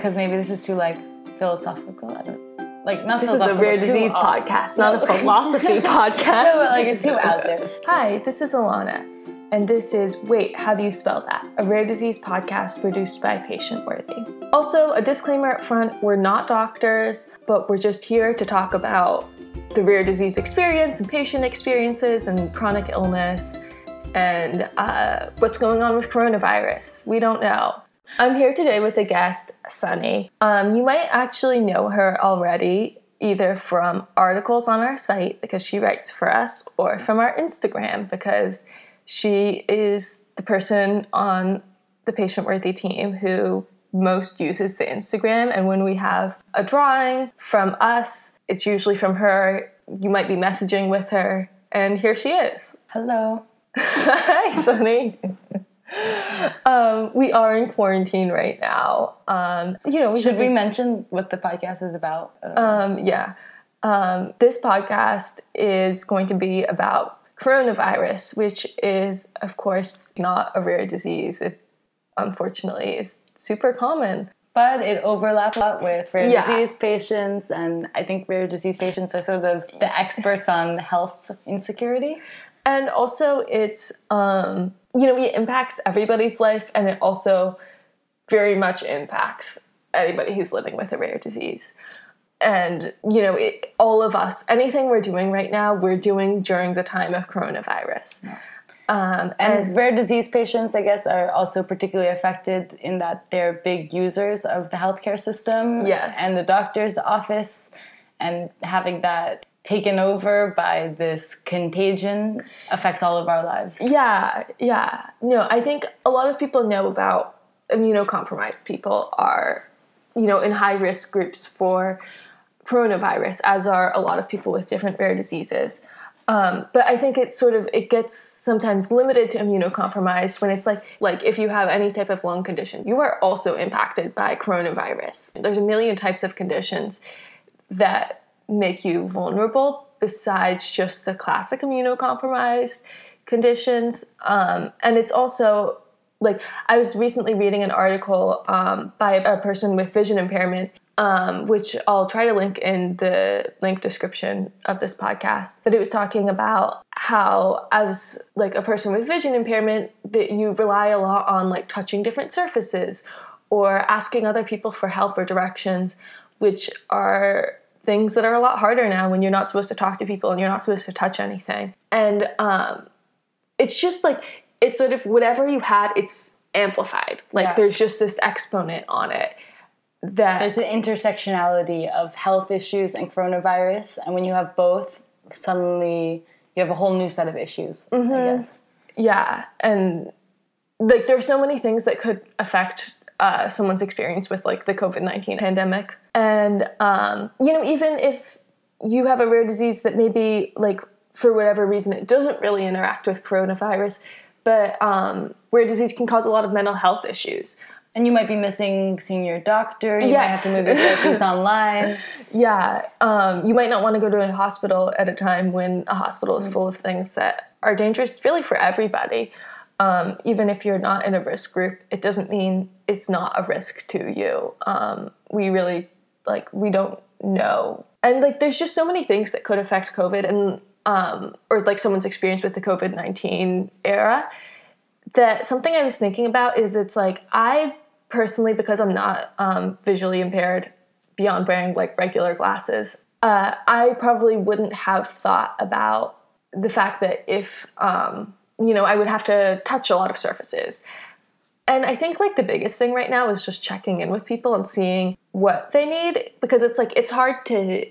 because maybe this is too like philosophical. I don't like not This is a rare disease off. podcast, not a philosophy podcast. No, but like it's too out there. Hi, this is Alana, and this is Wait, How Do You Spell That? A rare disease podcast produced by Patient Worthy. Also, a disclaimer up front we're not doctors, but we're just here to talk about the rare disease experience and patient experiences and chronic illness and uh, what's going on with coronavirus. We don't know. I'm here today with a guest, Sunny. Um, you might actually know her already, either from articles on our site because she writes for us, or from our Instagram because she is the person on the Patient Worthy team who most uses the Instagram. And when we have a drawing from us, it's usually from her. You might be messaging with her, and here she is. Hello. Hi, Sunny. Um, we are in quarantine right now. Um, you know, we Should could we be- mention what the podcast is about? Uh, Um, yeah. Um, this podcast is going to be about coronavirus, which is, of course, not a rare disease. It unfortunately is super common. but it overlaps a lot with rare Yeah. disease patients, and I think rare disease patients are sort of the experts on health insecurity. and also it's um you know it impacts everybody's life and it also very much impacts anybody who's living with a rare disease. And you know it, all of us anything we're doing right now we're doing during the time of coronavirus. Um, and And rare disease patients, I guess, are also particularly affected in that they're big users of the healthcare system Yes. and the doctor's office, and having that taken over by this contagion affects all of our lives. yeah yeah. No i think a lot of people know about immunocompromised people are you know in high risk groups for coronavirus as are a lot of people with different rare diseases. Um, but i think it's sort of it gets sometimes limited to immunocompromised when it's like like if you have any type of lung condition you are also impacted by coronavirus. There's a million types of conditions that make you vulnerable besides just the classic immunocompromised conditions. Um, and it's also like i was recently reading an article um, by a person with vision impairment um, which i'll try to link in the link description of this podcast. But it was talking about how as like a person with vision impairment that you rely a lot on like touching different surfaces or asking other people for help or directions which are things that are a lot harder now when you're not supposed to talk to people and you're not supposed to touch anything and um, it's just like it's sort of whatever you had it's amplified like Yeah. there's just this exponent on it that There's an intersectionality of health issues and coronavirus, and when you have both, suddenly you have a whole new set of issues. I guess. yeah and like there's so many things that could affect uh, someone's experience with like the covid-19 pandemic and um, you know even if you have a rare disease that maybe like for whatever reason it doesn't really interact with coronavirus but um, rare disease can cause a lot of mental health issues And you might be missing seeing your doctor. You might have to move your therapies online. Yeah, um, you might not want to go to a hospital at a time when a hospital is full of things that are dangerous, really, for everybody. Um, even if you're not in a risk group, it doesn't mean it's not a risk to you. Um, we really like we don't know, and like there's just so many things that could affect COVID and um, or like someone's experience with the COVID nineteen era. That something I was thinking about is it's like I personally because I'm not um, visually impaired beyond wearing like regular glasses, uh, I probably wouldn't have thought about the fact that if um, you know I would have to touch a lot of surfaces. And I think like the biggest thing right now is just checking in with people and seeing what they need because it's like it's hard to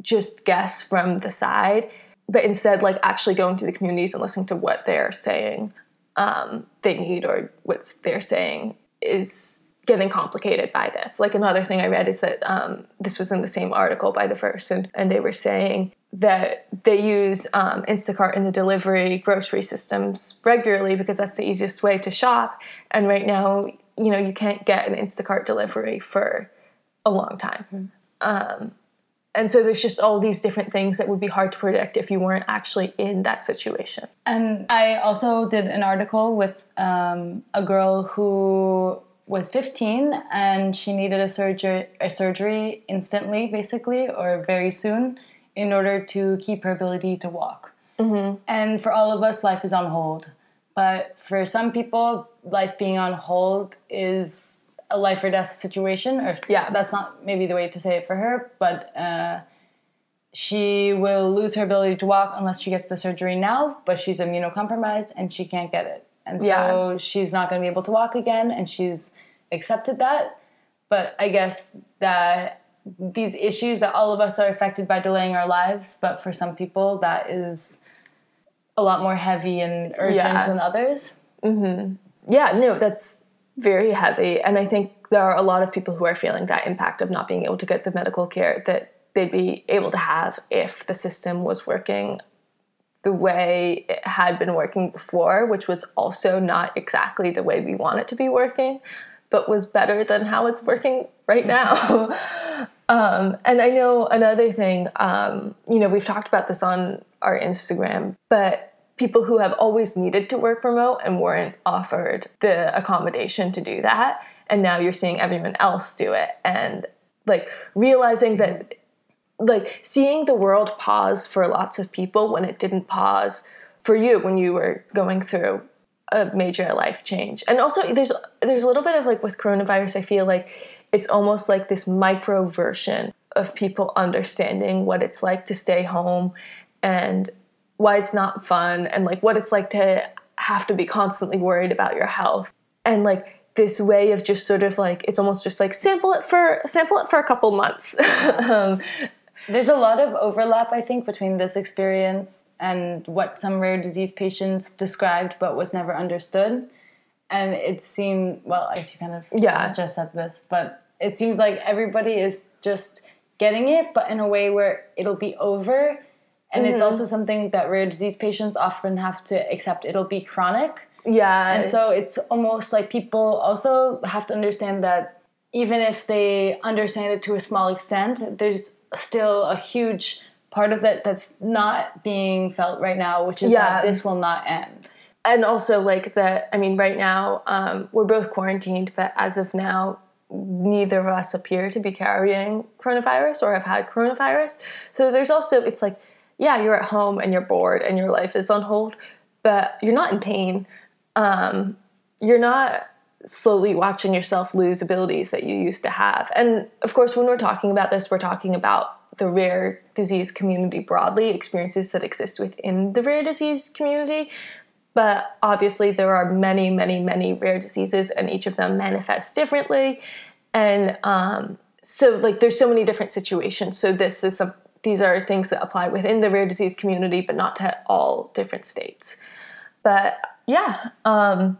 just guess from the side, but instead like actually going to the communities and listening to what they're saying um, they need or what they're saying is getting complicated by this. Like another thing I read is that um, this was in the same article by the first, and, and they were saying that they use um, Instacart in the delivery grocery systems regularly because that's the easiest way to shop. And right now, you know, you can't get an Instacart delivery for a long time. Um, and so there's just all these different things that would be hard to predict if you weren't actually in that situation. And I also did an article with um, a girl who was 15 and she needed a surgery a surgery instantly basically or very soon in order to keep her ability to walk mm-hmm. and for all of us life is on hold but for some people life being on hold is a life or death situation or yeah that's not maybe the way to say it for her but uh, she will lose her ability to walk unless she gets the surgery now but she's immunocompromised and she can't get it and so yeah. she's not going to be able to walk again and she's accepted that. But I guess that these issues that all of us are affected by delaying our lives, but for some people that is a lot more heavy and urgent yeah. than others. Mm-hmm. Yeah, no, that's very heavy. And I think there are a lot of people who are feeling that impact of not being able to get the medical care that they'd be able to have if the system was working the way it had been working before, which was also not exactly the way we want it to be working but was better than how it's working right now. um, and I know another thing, um, you know, we've talked about this on our Instagram, but people who have always needed to work remote and weren't offered the accommodation to do that. And now you're seeing everyone else do it. And like realizing that, like seeing the world pause for lots of people when it didn't pause for you when you were going through a major life change. And also there's there's a little bit of like with coronavirus I feel like it's almost like this micro version of people understanding what it's like to stay home and why it's not fun and like what it's like to have to be constantly worried about your health. And like this way of just sort of like it's almost just like sample it for sample it for a couple months um, there's a lot of overlap, I think, between this experience and what some rare disease patients described but was never understood. And it seemed, well, I you kind of yeah. just said this, but it seems like everybody is just getting it, but in a way where it'll be over. And mm-hmm. it's also something that rare disease patients often have to accept it'll be chronic. Yeah. And so it's almost like people also have to understand that even if they understand it to a small extent, there's still a huge part of it that's not being felt right now, which is yeah. that this will not end. And also, like that, I mean, right now, um, we're both quarantined, but as of now, neither of us appear to be carrying coronavirus or have had coronavirus. So there's also, it's like, yeah, you're at home and you're bored and your life is on hold, but you're not in pain. Um, you're not slowly watching yourself lose abilities that you used to have. And of course, when we're talking about this, we're talking about the rare disease community broadly, experiences that exist within the rare disease community. But obviously, there are many, many, many rare diseases, and each of them manifests differently. And um, so, like, there's so many different situations. So, this is some, these are things that apply within the rare disease community, but not to all different states. But yeah, um,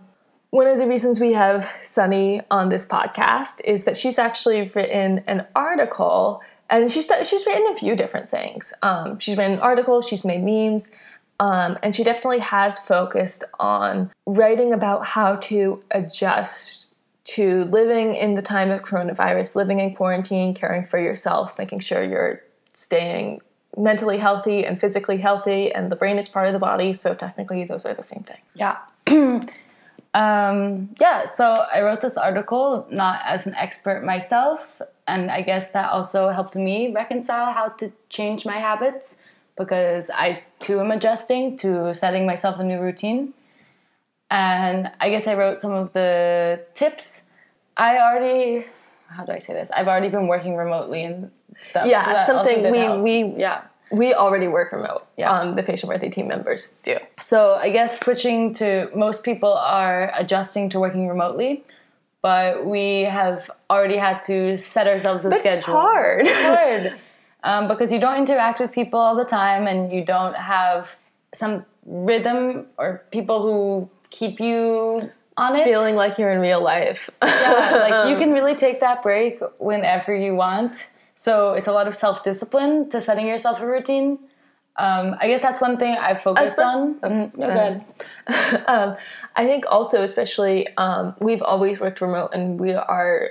one of the reasons we have Sunny on this podcast is that she's actually written an article, and she's she's written a few different things. Um, she's written articles, she's made memes, um, and she definitely has focused on writing about how to adjust to living in the time of coronavirus, living in quarantine, caring for yourself, making sure you're staying mentally healthy and physically healthy, and the brain is part of the body, so technically those are the same thing. Yeah. Um, yeah, so I wrote this article not as an expert myself, and I guess that also helped me reconcile how to change my habits because I too am adjusting to setting myself a new routine. And I guess I wrote some of the tips. I already, how do I say this? I've already been working remotely and stuff. Yeah, so something we, we, yeah we already work remote. Yeah. Um, the patient worthy team members do. So I guess switching to most people are adjusting to working remotely, but we have already had to set ourselves a but schedule. It's hard. It's hard um, because you don't interact with people all the time, and you don't have some rhythm or people who keep you on it. Feeling like you're in real life. yeah, like you can really take that break whenever you want so it's a lot of self discipline to setting yourself a routine. Um, I guess that's one thing I've focused on. Mm, no, good. um, I think also, especially, um, we've always worked remote, and we are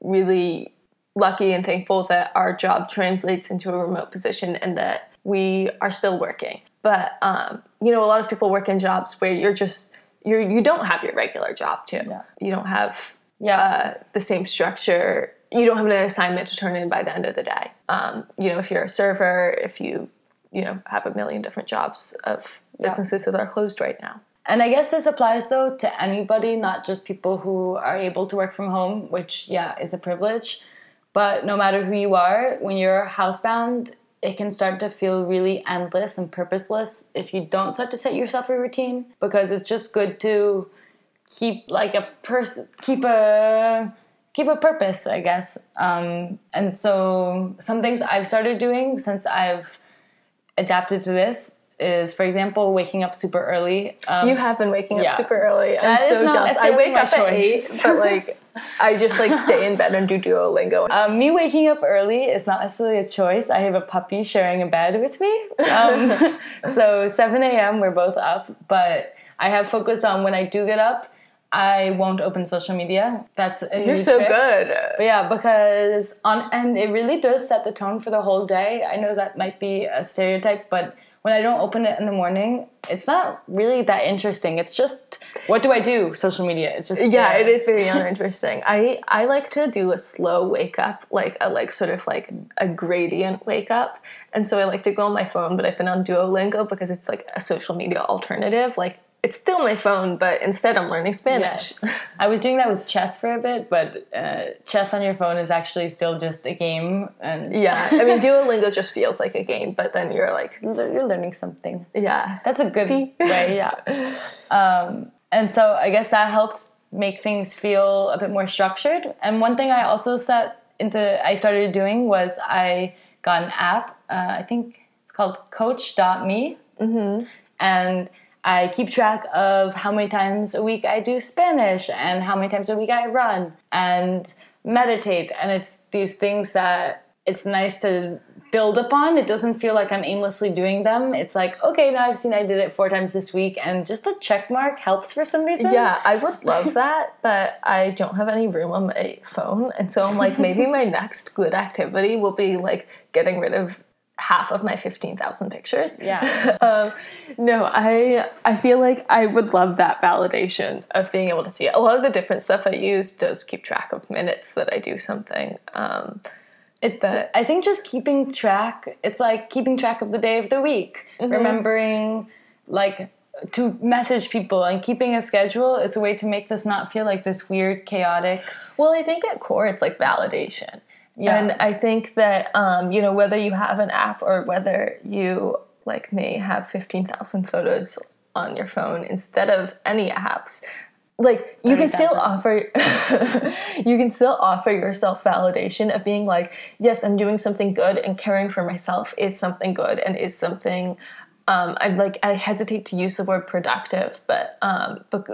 really lucky and thankful that our job translates into a remote position and that we are still working. But um, you know, a lot of people work in jobs where you're just you're you don't have your regular job too. Yeah. You don't have Yeah. uh, the same structure. You don't have an assignment to turn in by the end of the day. Um, you know, if you're a server, if you you know have a million different jobs of businesses that are closed right now. And I guess this applies though to anybody, not just people who are able to work from home, which, yeah, is a privilege. But no matter who you are, when you're housebound, it can start to feel really endless and purposeless if you don't start to set yourself a routine because it's just good to keep like a person keep a keep a purpose i guess um, and so some things i've started doing since i've adapted to this is for example waking up super early um, You have been waking up yeah. super early. I'm That is so jealous. I wake up at eight, but like I just like stay in bed and do Duolingo. Um, me waking up early is not necessarily a choice. I have a puppy sharing a bed with me. Um, so 7 a.m. we're both up, but I have focused on when I do get up, I won't open social media. That's You're so trick. good. But yeah, because on and it really does set the tone for the whole day. I know that might be a stereotype, but when I don't open it in the morning, it's not really that interesting. It's just what do I do? Social media. It's just Yeah, there. it is very uninteresting. I I like to do a slow wake up, like a like sort of like a gradient wake up. And so I like to go on my phone, but I've been on Duolingo because it's like a social media alternative. Like it's still my phone, but instead I'm learning Spanish. Yes. I was doing that with chess for a bit, but uh, chess on your phone is actually still just a game, and Yeah, I mean Duolingo just feels like a game, but then you're like, you're learning something. yeah, That's a good See? way, yeah. Um, and so I guess that helped make things feel a bit more structured. And one thing I also set into, I started doing was I got an app. Uh, I think it's called Coach.me, mm-hmm. and I keep track of how many times a week I do Spanish and how many times a week I run and meditate. And it's these things that it's nice to build upon. It doesn't feel like I'm aimlessly doing them. It's like, okay, now I've seen I did it four times this week, and just a check mark helps for some reason. Yeah, I would love that, but I don't have any room on my phone. And so I'm like, maybe my next good activity will be like getting rid of half of my 15,000 pictures. Yeah. Um, no, I I feel like I would love that validation of being able to see it. A lot of the different stuff I use does keep track of minutes that I do something. Um, It's, I think just keeping track, it's like keeping track of the day of the week, remembering like to message people and keeping a schedule is a way to make this not feel like this weird, chaotic. Well, I think at core it's like validation. Yeah. And I think that um, you know whether you have an app or whether you like may have 15,000 photos on your phone instead of any apps like you can still offer you can still offer yourself validation of being like yes i'm doing something good and caring for myself is something good and is something um, I'm like I hesitate to use the word productive, but um, bec-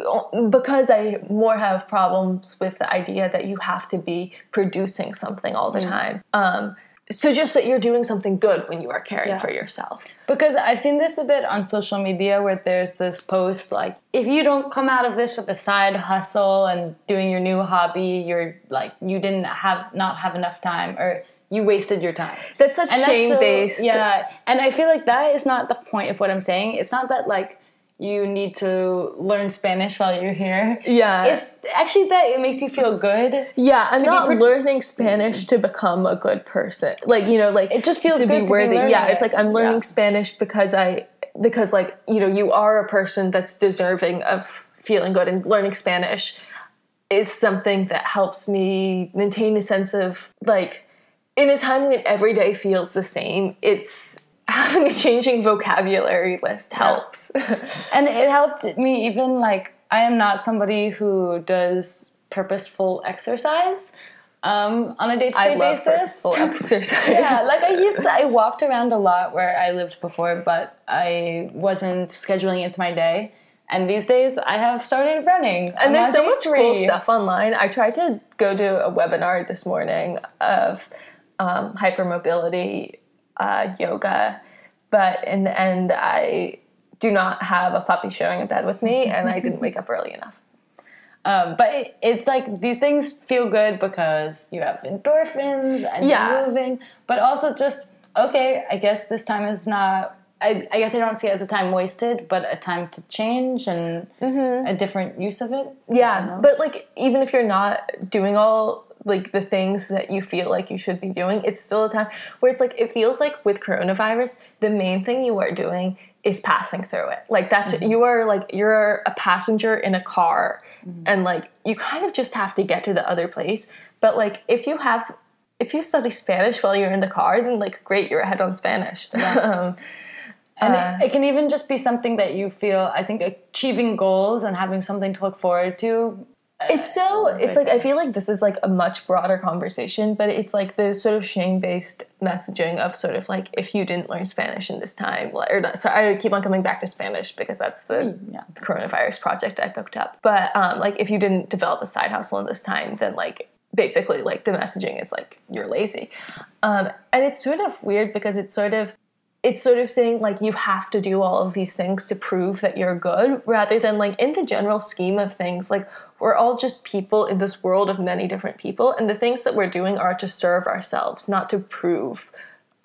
because I more have problems with the idea that you have to be producing something all the time. Um, so just that you're doing something good when you are caring Yeah. for yourself. Because I've seen this a bit on social media where there's this post like, if you don't come out of this with a side hustle and doing your new hobby, you're like, you didn't have, not have enough time or you wasted your time. That's such And that's so- shame based. yeah, and I feel like that is not the point of what I'm saying. It's not that like you need to learn Spanish while you're here. Yeah. It's actually that it makes you feel good. Yeah, I'm not learning Spanish to become a good person. Like you know, like It just feels to good be to be worthy. learning yeah, it's like I'm learning Yeah. Spanish because I because like you know you are a person that's deserving of feeling good and learning Spanish is something that helps me maintain a sense of like in a time when every day feels the same. It's having a changing vocabulary list helps. And it helped me even like I am not somebody who does purposeful exercise um, on a day to I day love basis. purposeful exercise. yeah, like I used to, I walked around a lot where I lived before, but I wasn't scheduling it into my day. And these days, I have started running. And there's so much cool stuff online. I tried to go to a webinar this morning of um, hypermobility uh, yoga, but in the end, I do not have a puppy sharing a bed with me, and I didn't wake up early enough. Um, but it, it's like these things feel good because you have endorphins and Yeah. you're moving, but also just okay. I guess this time is not I, I guess I don't see it as a time wasted, but a time to change and Mm-hmm. a different use of it. Yeah, but like even if you're not doing all like the things that you feel like you should be doing, it's still a time where it's like it feels like with coronavirus, the main thing you are doing is passing through it. Like that's you are like you're a passenger in a car and like you kind of just have to get to the other place. But like if you have if you study Spanish while you're in the car, then like great, you're ahead on Spanish. um, And Uh, it, it can even just be something that you feel, I think, achieving goals and having something to look forward to. It's so it's like I feel like this is like a much broader conversation, but it's like the sort of shame based messaging of sort of like if you didn't learn Spanish in this time, or not, sorry, I keep on coming back to Spanish because that's the yeah. coronavirus project I booked up. But um, like if you didn't develop a side hustle in this time, then like basically like the messaging is like you're lazy, um, and it's sort of weird because it's sort of it's sort of saying like you have to do all of these things to prove that you're good rather than like in the general scheme of things like we're all just people in this world of many different people and the things that we're doing are to serve ourselves not to prove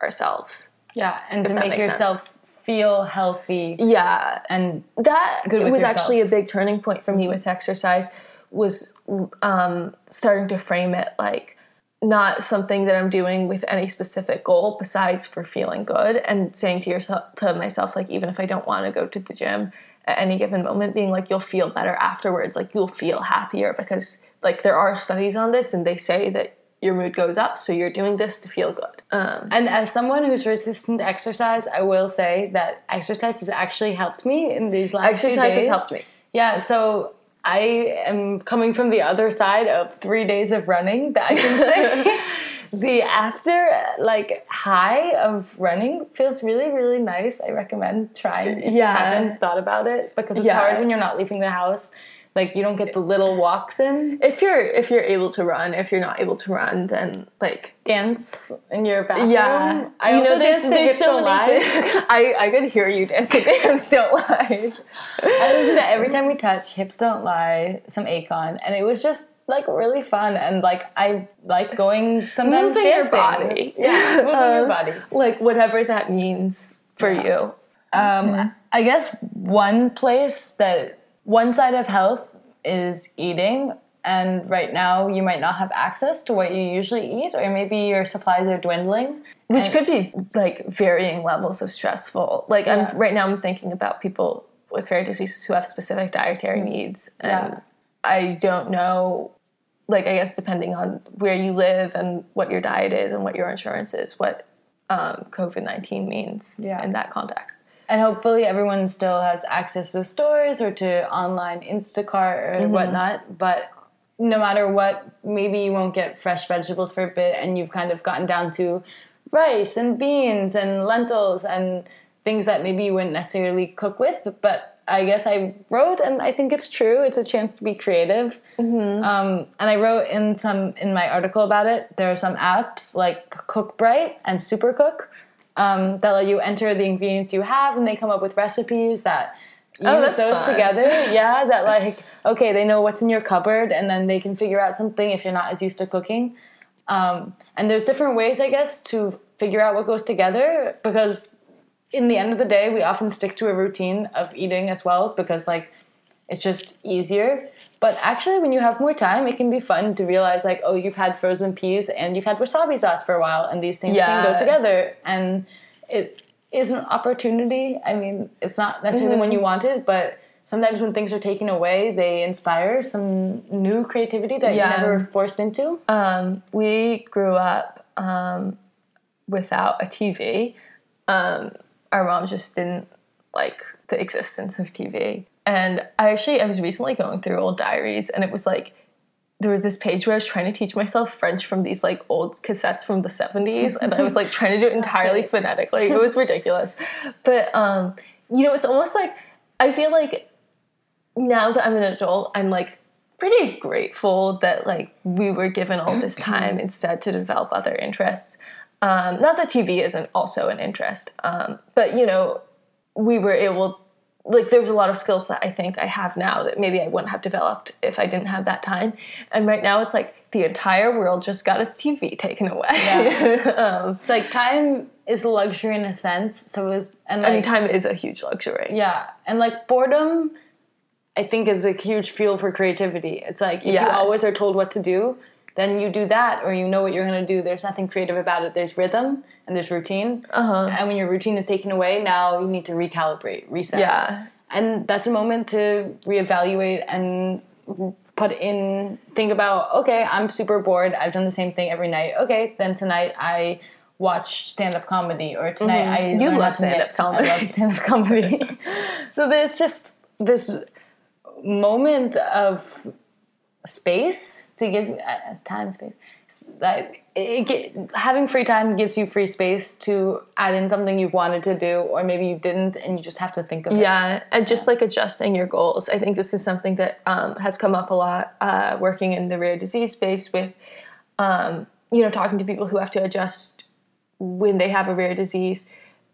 ourselves Yeah, and to make makes sense. yourself feel healthy yeah and that was yourself. actually a big turning point for me with exercise was um, starting to frame it like not something that i'm doing with any specific goal besides for feeling good and saying to yourself to myself like even if i don't want to go to the gym at any given moment being like you'll feel better afterwards like you'll feel happier because like there are studies on this and they say that your mood goes up so you're doing this to feel good um, And as someone who's resistant to exercise, I will say that exercise has actually helped me in these last few exercise has days. helped me Yeah, so I am coming from the other side of three days of running that I can say. the after like high of running feels really really nice. I recommend trying if Yeah. you haven't thought about it because it's Yeah. hard when you're not leaving the house. Like you don't get the little walks in. if you're if you're able to run if you're not able to run then like Dance in your bathroom. Yeah, I also dance to Hips Don't Lie. things. I I could hear you dancing to Hips Don't Lie. I listen to every time we touch, hips don't lie, some Akon, and it was just like really fun and like I like going sometimes Moving your body. yeah, moving your Um, body. Like whatever that means for you. Um, I guess one place that one side of health is eating, and right now you might not have access to what you usually eat, or maybe your supplies are dwindling. Which could be like varying levels of stressful. Like Yeah. I'm right now I'm thinking about people with rare diseases who have specific dietary needs. And Yeah. I don't know like I guess depending on where you live and what your diet is and what your insurance is, what um, COVID nineteen means Yeah. in that context. And hopefully everyone still has access to stores or to online Instacart or whatnot. But no matter what, maybe you won't get fresh vegetables for a bit and you've kind of gotten down to rice and beans and lentils and things that maybe you wouldn't necessarily cook with. But I guess I wrote, and I think it's true. It's a chance to be creative. Um, and I wrote in some in my article about it. There are some apps like CookBright and SuperCook um, that let you enter the ingredients you have, and they come up with recipes that use Oh, that's those fun. together. Yeah, that like okay, they know what's in your cupboard, and then they can figure out something if you're not as used to cooking. Um, and there's different ways, I guess, to figure out what goes together because in the end of the day, we often stick to a routine of eating as well because like it's just easier. But actually, when you have more time, it can be fun to realize like, oh, you've had frozen peas and you've had wasabi sauce for a while, and these things can go together. And it is an opportunity. I mean, it's not necessarily when you want it, but sometimes when things are taken away, they inspire some new creativity that Yeah. you never forced into. Um, we grew up um, without a TV. Um, our mom just didn't like the existence of TV. And I actually, I was recently going through old diaries, and it was like there was this page where I was trying to teach myself French from these like old cassettes from the 70s, and I was like trying to do it entirely phonetically. It was ridiculous. But um, you know, it's almost like I feel like now that I'm an adult, I'm like pretty grateful that like we were given all this time instead to develop other interests. Um, not that TV isn't also an interest, um, but you know, we were able. Like there's a lot of skills that I think I have now that maybe I wouldn't have developed if I didn't have that time. And right now it's like the entire world just got its TV taken away. um, It's like time is a luxury in a sense. So is and I mean, time is a huge luxury. yeah, and like boredom, I think is a huge fuel for creativity. It's like if you always are told what to do, then you do that, or you know what you're gonna do. There's nothing creative about it. There's rhythm and there's routine. Uh-huh. And when your routine is taken away, now you need to recalibrate, reset. Yeah. and that's a moment to reevaluate and put in think about okay i'm super bored i've done the same thing every night okay then tonight i watch stand-up comedy or tonight i Mm-hmm. You learn love to stand-up comedy. i love stand-up comedy so there's just this moment of space to give uh, time space. That it, get, having free time gives you free space to add in something you've wanted to do or maybe you didn't and you just have to think of it. Yeah, and just like adjusting your goals. I think this is something that um, has come up a lot uh, working in the rare disease space with, um, you know, talking to people who have to adjust when they have a rare disease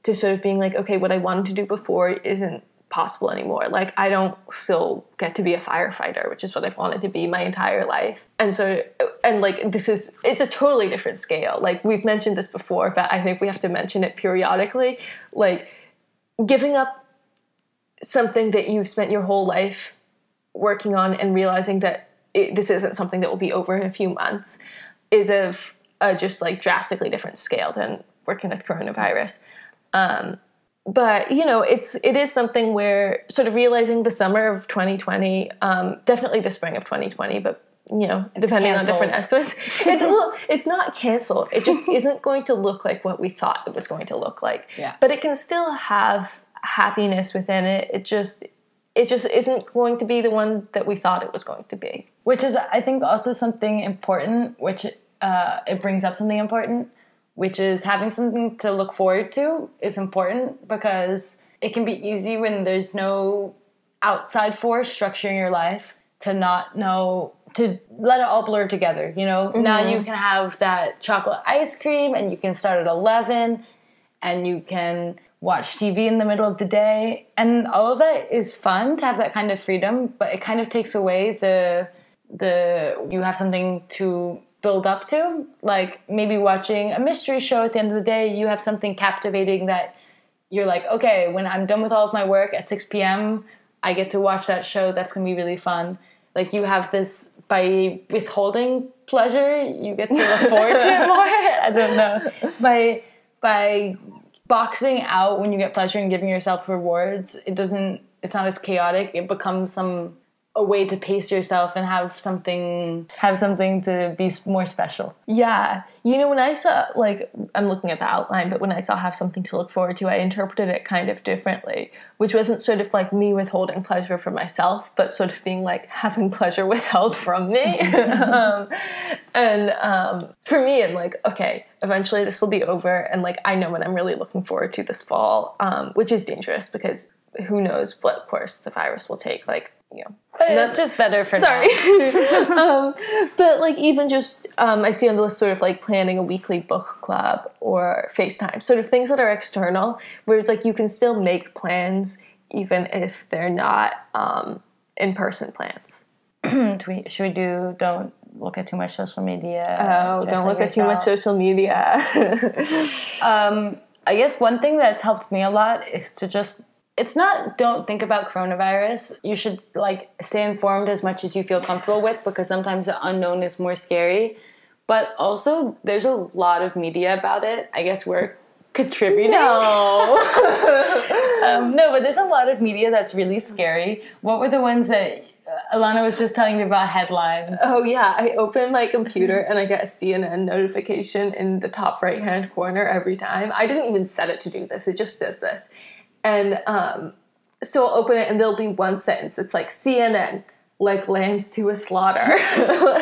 to sort of being like, okay, what I wanted to do before isn't possible anymore. Like, I don't still get to be a firefighter, which is what I've wanted to be my entire life. And so, and like, this is, it's a totally different scale. Like, we've mentioned this before, but I think we have to mention it periodically. Like, giving up something that you've spent your whole life working on and realizing that it, this isn't something that will be over in a few months is of a just like drastically different scale than working with coronavirus. Um, but you know, it's it is something where sort of realizing the summer of 2020, um, definitely the spring of 2020, but you know, depending on different estimates, it, well, it's not canceled. It just isn't going to look like what we thought it was going to look like. Yeah. But it can still have happiness within it. It just it just isn't going to be the one that we thought it was going to be. which is i think also something important which uh, it brings up something important which is having something to look forward to is important because it can be easy when there's no outside force structuring your life to not know to let it all blur together you know now mm-hmm. you can have that chocolate ice cream and you can start at 11 and you can watch TV in the middle of the day. And all of that is fun to have that kind of freedom, but it kind of takes away the the you have something to build up to. Like maybe watching a mystery show at the end of the day, you have something captivating that you're like, okay, when I'm done with all of my work at 6 p.m., I get to watch that show. That's gonna be really fun. Like you have this by withholding pleasure, you get to look forward to it more. I don't know. By by boxing out when you get pleasure and giving yourself rewards, it doesn't it's not as chaotic. It becomes some a way to pace yourself and have something have something to be more special. Yeah. You know, when I saw, like, I'm looking at the outline, but when I saw have something to look forward to, I interpreted it kind of differently, which wasn't sort of like me withholding pleasure from myself, but sort of being like having pleasure withheld from me. um, and um, for me, I'm like, okay, eventually this will be over. And like, I know what I'm really looking forward to this fall, um, which is dangerous because who knows what course the virus will take. Like, you know, But it's just better for sorry now. um, but like even just um, i see on the list sort of like planning a weekly book club or facetime sort of things that are external where it's like you can still make plans even if they're not um, in-person plans Should we, should we do don't look at too much social media? oh don't look at too much social media I guess one thing that's helped me a lot is to just it's not don't think about coronavirus. You should like stay informed as much as you feel comfortable with because sometimes the unknown is more scary. But also there's a lot of media about it. I guess we're contributing. no Um, no, but there's a lot of media that's really scary. What were the ones that uh, Alana was just telling me about headlines? Oh yeah, I open my computer and I get a CNN notification in the top right hand corner every time. I didn't even set it to do this; it just does this. And um, so I'll open it and there'll be one sentence. It's like CNN, like lambs to a slaughter,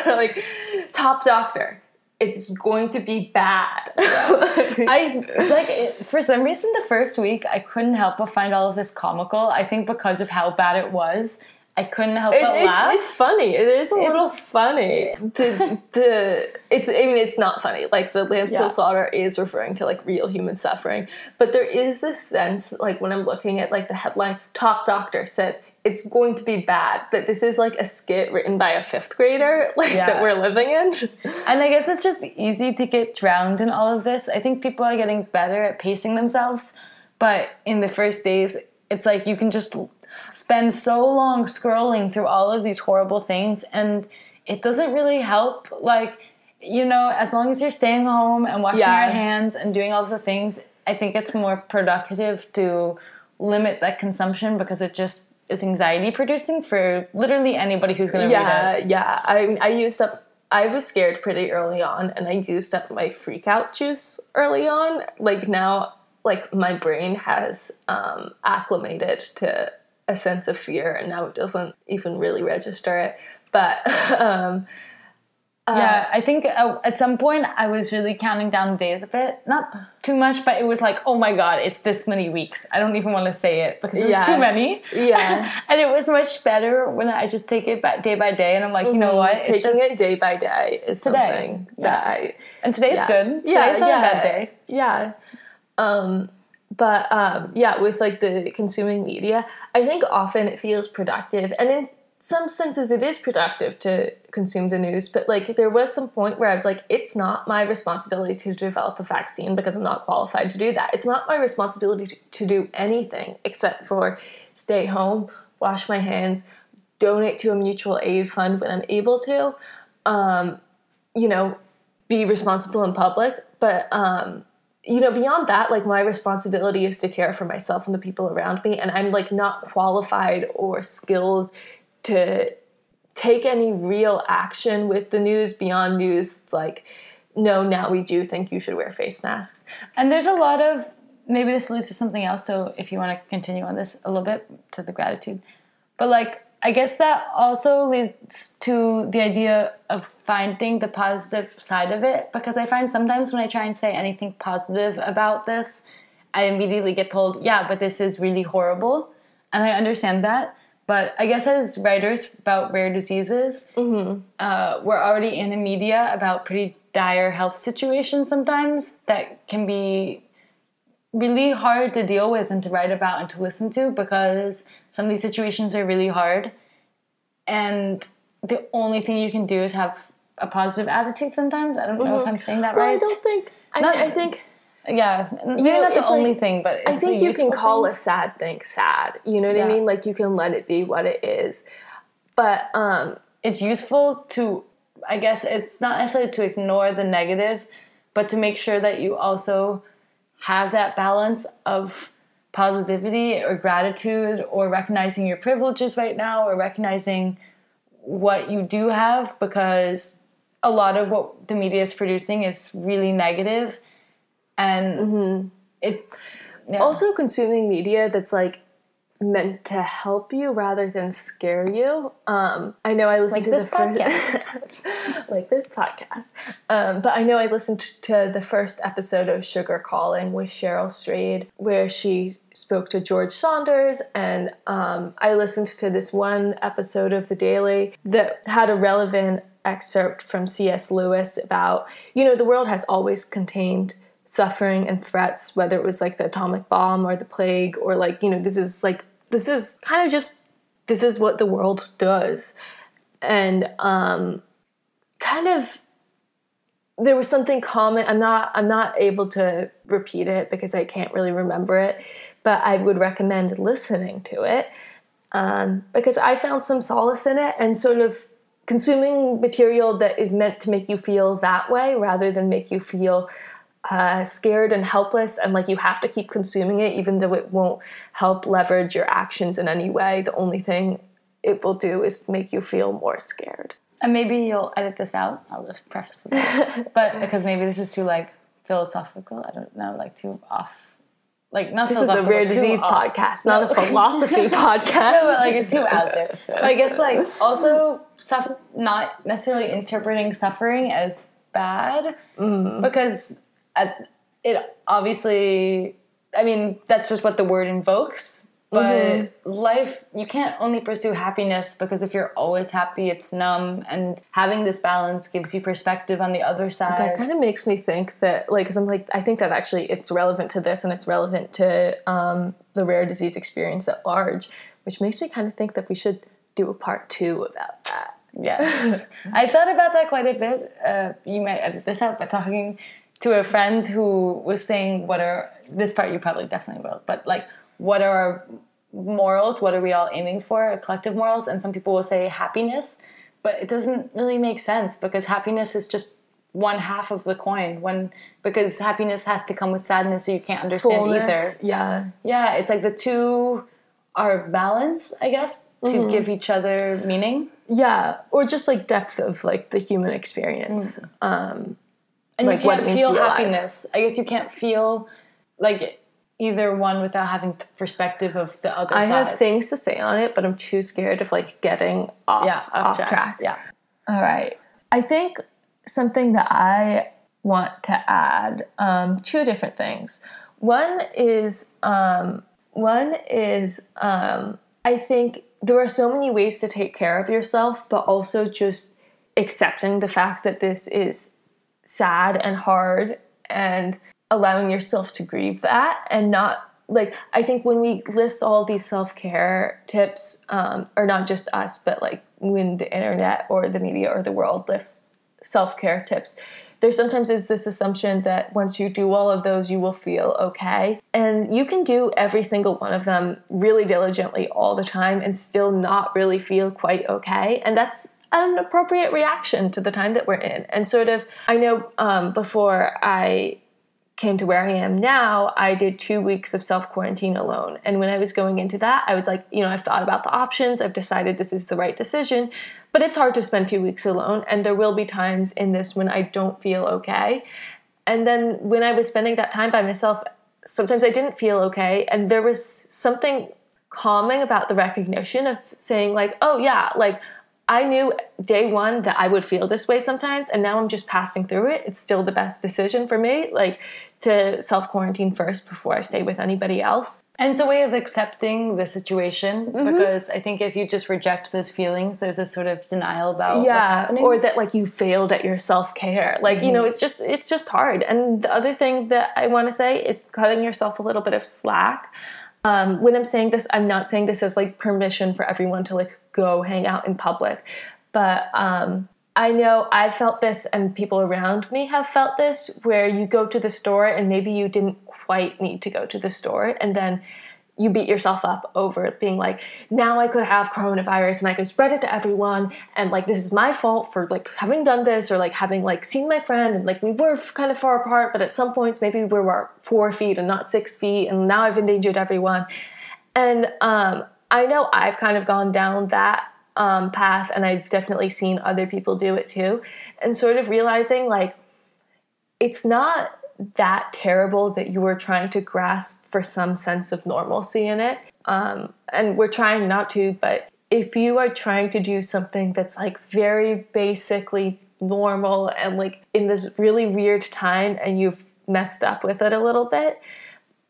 like top doctor. It's going to be bad. I like it, for some reason the first week I couldn't help but find all of this comical. I think because of how bad it was, I couldn't help It- but it- laugh. it's funny. It is a little funny. The the it's I mean it's not funny. Like the lambs Yeah. to slaughter is referring to like real human suffering, but there is this sense like when I'm looking at like the headline, top doctor says it's going to be bad. That this is like a skit written by a fifth grader, like Yeah. that we're living in. And I guess it's just easy to get drowned in all of this. I think people are getting better at pacing themselves, but in the first days, it's like you can just spend so long scrolling through all of these horrible things, and it doesn't really help. Like, you know, as long as you're staying home and washing Yeah. your hands and doing all the things, I think it's more productive to limit that consumption because it just is anxiety producing for literally anybody who's going to read Yeah, it. yeah. I I used up. I was scared pretty early on, and I used up my freak out juice early on. Like now, like my brain has um, acclimated to a sense of fear, and now it doesn't even really register it. But um, Yeah, I think uh, at some point I was really counting down the days a bit. Not too much, but it was like, oh my god, it's this many weeks. I don't even want to say it because it's Yeah. too many. yeah, And it was much better when I just take it back day by day, and I'm like, you know what? It's taking it day by day is Today. something that Yeah. I and today's yeah. good. Today's not a bad day. Yeah. Um, but um, yeah, with like the consuming media, I think often it feels productive, and in some senses it is productive to consume the news. But like there was some point where I was like, it's not my responsibility to develop a vaccine because I'm not qualified to do that. It's not my responsibility to, to do anything except for stay home, wash my hands, donate to a mutual aid fund when I'm able to. Um, you know, be responsible in public. But um, you know, beyond that, like my responsibility is to care for myself and the people around me, and I'm like not qualified or skilled to take any real action with the news beyond news. It's like, no, now we do think you should wear face masks. And there's a lot of maybe this leads to something else. So if you want to continue on this a little bit to the gratitude, but like I guess that also leads to the idea of finding the positive side of it because I find sometimes when I try and say anything positive about this, I immediately get told, yeah, but this is really horrible. And I understand that. But I guess as writers about rare diseases, uh, we're already in the media about pretty dire health situations sometimes that can be really hard to deal with and to write about and to listen to because some of these situations are really hard. And the only thing you can do is have a positive attitude sometimes. I don't know if I'm saying that Well, right. I don't think. I, Not- I think. yeah, maybe know, not the only like- thing, but I think you can call thing. a sad thing sad. You know what Yeah. I mean? Like you can let it be what it is. But um, it's useful to i guess it's not necessarily to ignore the negative but to make sure that you also have that balance of positivity or gratitude or recognizing your privileges right now or recognizing what you do have because a lot of what the media is producing is really negative and mm-hmm. it's yeah. also consuming media that's like meant to help you rather than scare you. Um, I know I listened Like to this the first like this podcast, um, but I know I listened to the first episode of Sugar Calling with Cheryl Strayed, where she spoke to George Saunders, and um, I listened to this one episode of The Daily that had a relevant excerpt from C.S. Lewis about you know the world has always contained suffering and threats, whether it was like the atomic bomb or the plague, or like, you know, this is like, this is kind of just, this is what the world does. And um, kind of, there was something common. I'm not, I'm not able to repeat it because I can't really remember it, but I would recommend listening to it um, because I found some solace in it and sort of consuming material that is meant to make you feel that way rather than make you feel uh, scared and helpless and like you have to keep consuming it even though it won't help leverage your actions in any way. The only thing it will do is make you feel more scared. And maybe you'll edit this out. I'll just preface that but because maybe this is too like philosophical. I don't know like too off like not this is a rare disease off. podcast not a philosophy podcast no, but like it's too out there. But I guess like also suff- not necessarily interpreting suffering as bad because at, it obviously. I mean, that's just what the word invokes. But life, you can't only pursue happiness because if you're always happy, it's numb. And having this balance gives you perspective on the other side. that kind of makes me think that like because i'm like i think that actually it's relevant to this and it's relevant to um, the rare disease experience at large which makes me kind of think that we should do a part two about that. Yeah, I thought about that quite a bit. Uh, you might edit this out, but talking to a friend who was saying, "What are this part? You probably definitely will, but like, what are our morals? What are we all aiming for? A collective morals?" And some people will say happiness, but it doesn't really make sense because happiness is just one half of the coin. When because happiness has to come with sadness, so you can't understand Fullness, either. Yeah. Yeah, it's like the two are balance, I guess, to Mm-hmm. give each other meaning. Yeah. Or just like depth of like the human experience. Um, And Like, you can't feel be alive. happiness. I guess you can't feel like either one without having the perspective of the other I side. have things to say on it, but I'm too scared of like getting off, yeah, off, track. Yeah. All right. I think something that I want to add um, two different things. One is um, one is um, I think there are so many ways to take care of yourself, but also just accepting the fact that this is sad and hard and allowing yourself to grieve that and not like i think when we list all these self-care tips um, or not just us but like when the internet or the media or the world lists self-care tips there sometimes is this assumption that once you do all of those you will feel okay. And you can do every single one of them really diligently all the time and still not really feel quite okay. And that's an appropriate reaction to the time that we're in and sort of i know um, before i came to where I am now, I did two weeks of self quarantine alone. And when I was going into that, I was like, you know, I've thought about the options, I've decided this is the right decision, but it's hard to spend two weeks alone. And there will be times in this when I don't feel okay. And then when I was spending that time by myself, sometimes I didn't feel okay. And there was something calming about the recognition of saying, like, oh, yeah, like, I knew day one that I would feel this way sometimes, and now I'm just passing through it. It's still the best decision for me, like to self quarantine first before I stay with anybody else. And it's a way of accepting the situation Mm-hmm. because I think if you just reject those feelings, there's a sort of denial about what's yeah, happening. or that like you failed at your self care. Like you know, it's just it's just hard. And the other thing that I want to say is cutting yourself a little bit of slack. Um, when I'm saying this, I'm not saying this as like permission for everyone to like go hang out in public, but um, I know I felt this, and people around me have felt this, where you go to the store and maybe you didn't quite need to go to the store, and then you beat yourself up over being like, now I could have coronavirus and I could spread it to everyone, and like this is my fault for like having done this or like having like seen my friend and like we were kind of far apart, but at some points maybe we were four feet and not six feet, and now I've endangered everyone. And um, I know I've kind of gone down that um, path, and I've definitely seen other people do it too, and sort of realizing like it's not that terrible that you were trying to grasp for some sense of normalcy in it. Um, and we're trying not to, but if you are trying to do something that's like very basically normal and like in this really weird time and you've messed up with it a little bit,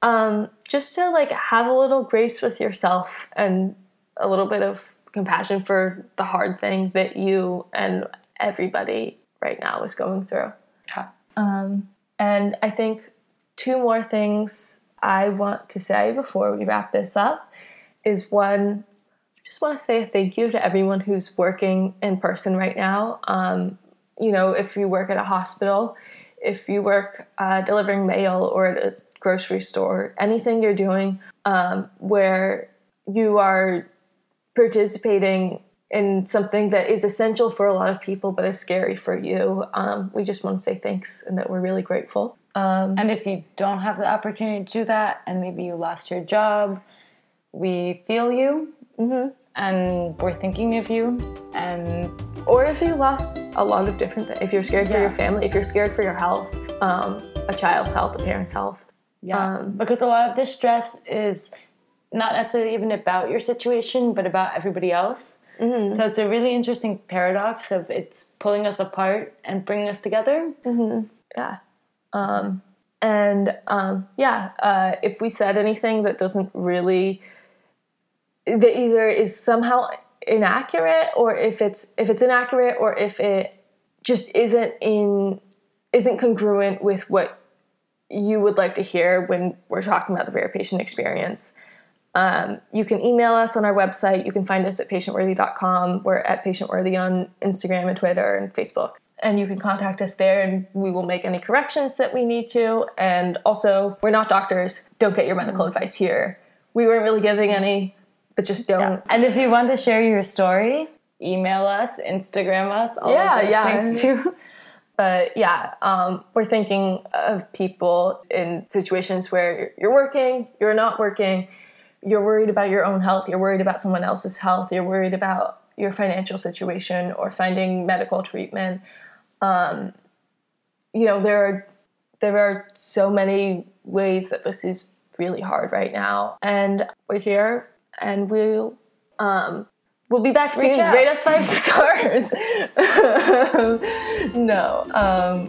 um, just to like have a little grace with yourself and a little bit of compassion for the hard thing that you and everybody right now is going through. yeah. Um, and I think two more things I want to say before we wrap this up is one, just want to say a thank you to everyone who's working in person right now. Um, you know, if you work at a hospital, if you work uh, delivering mail or at a grocery store, anything you're doing um, where you are participating in something that is essential for a lot of people but is scary for you. Um, we just want to say thanks and that we're really grateful. Um, And if you don't have the opportunity to do that, and maybe you lost your job, we feel you, Mm-hmm. and we're thinking of you, and or if you lost a lot of different things, if you're scared for Yeah. your family, if you're scared for your health, um, a child's health, a parent's health. Yeah, Um, because a lot of this stress is not necessarily even about your situation, but about everybody else. Mm-hmm. So it's a really interesting paradox of it's pulling us apart and bringing us together. Yeah. Um, and um, yeah, uh, if we said anything that doesn't really, that either is somehow inaccurate, or if it's if it's inaccurate, or if it just isn't in isn't congruent with what you would like to hear when we're talking about the rare patient experience, Um, you can email us on our website. You can find us at patientworthy.com. We're at patientworthy on Instagram and Twitter and Facebook. And you can contact us there and we will make any corrections that we need to. And also, we're not doctors. Don't get your medical advice here. We weren't really giving any, but just don't. Yeah. And if you want to share your story, email us, Instagram us, all Yeah, of those yeah. things too. But yeah, um, we're thinking of people in situations where you're- working, you're not working, you're worried about your own health, you're worried about someone else's health, you're worried about your financial situation or finding medical treatment. Um, you know, there are there are so many ways that this is really hard right now, and we're here, and we'll um, we'll be back soon. out. Rate us five stars. no, um,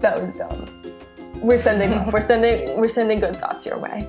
that was dumb. We're sending we're sending we're sending good thoughts your way.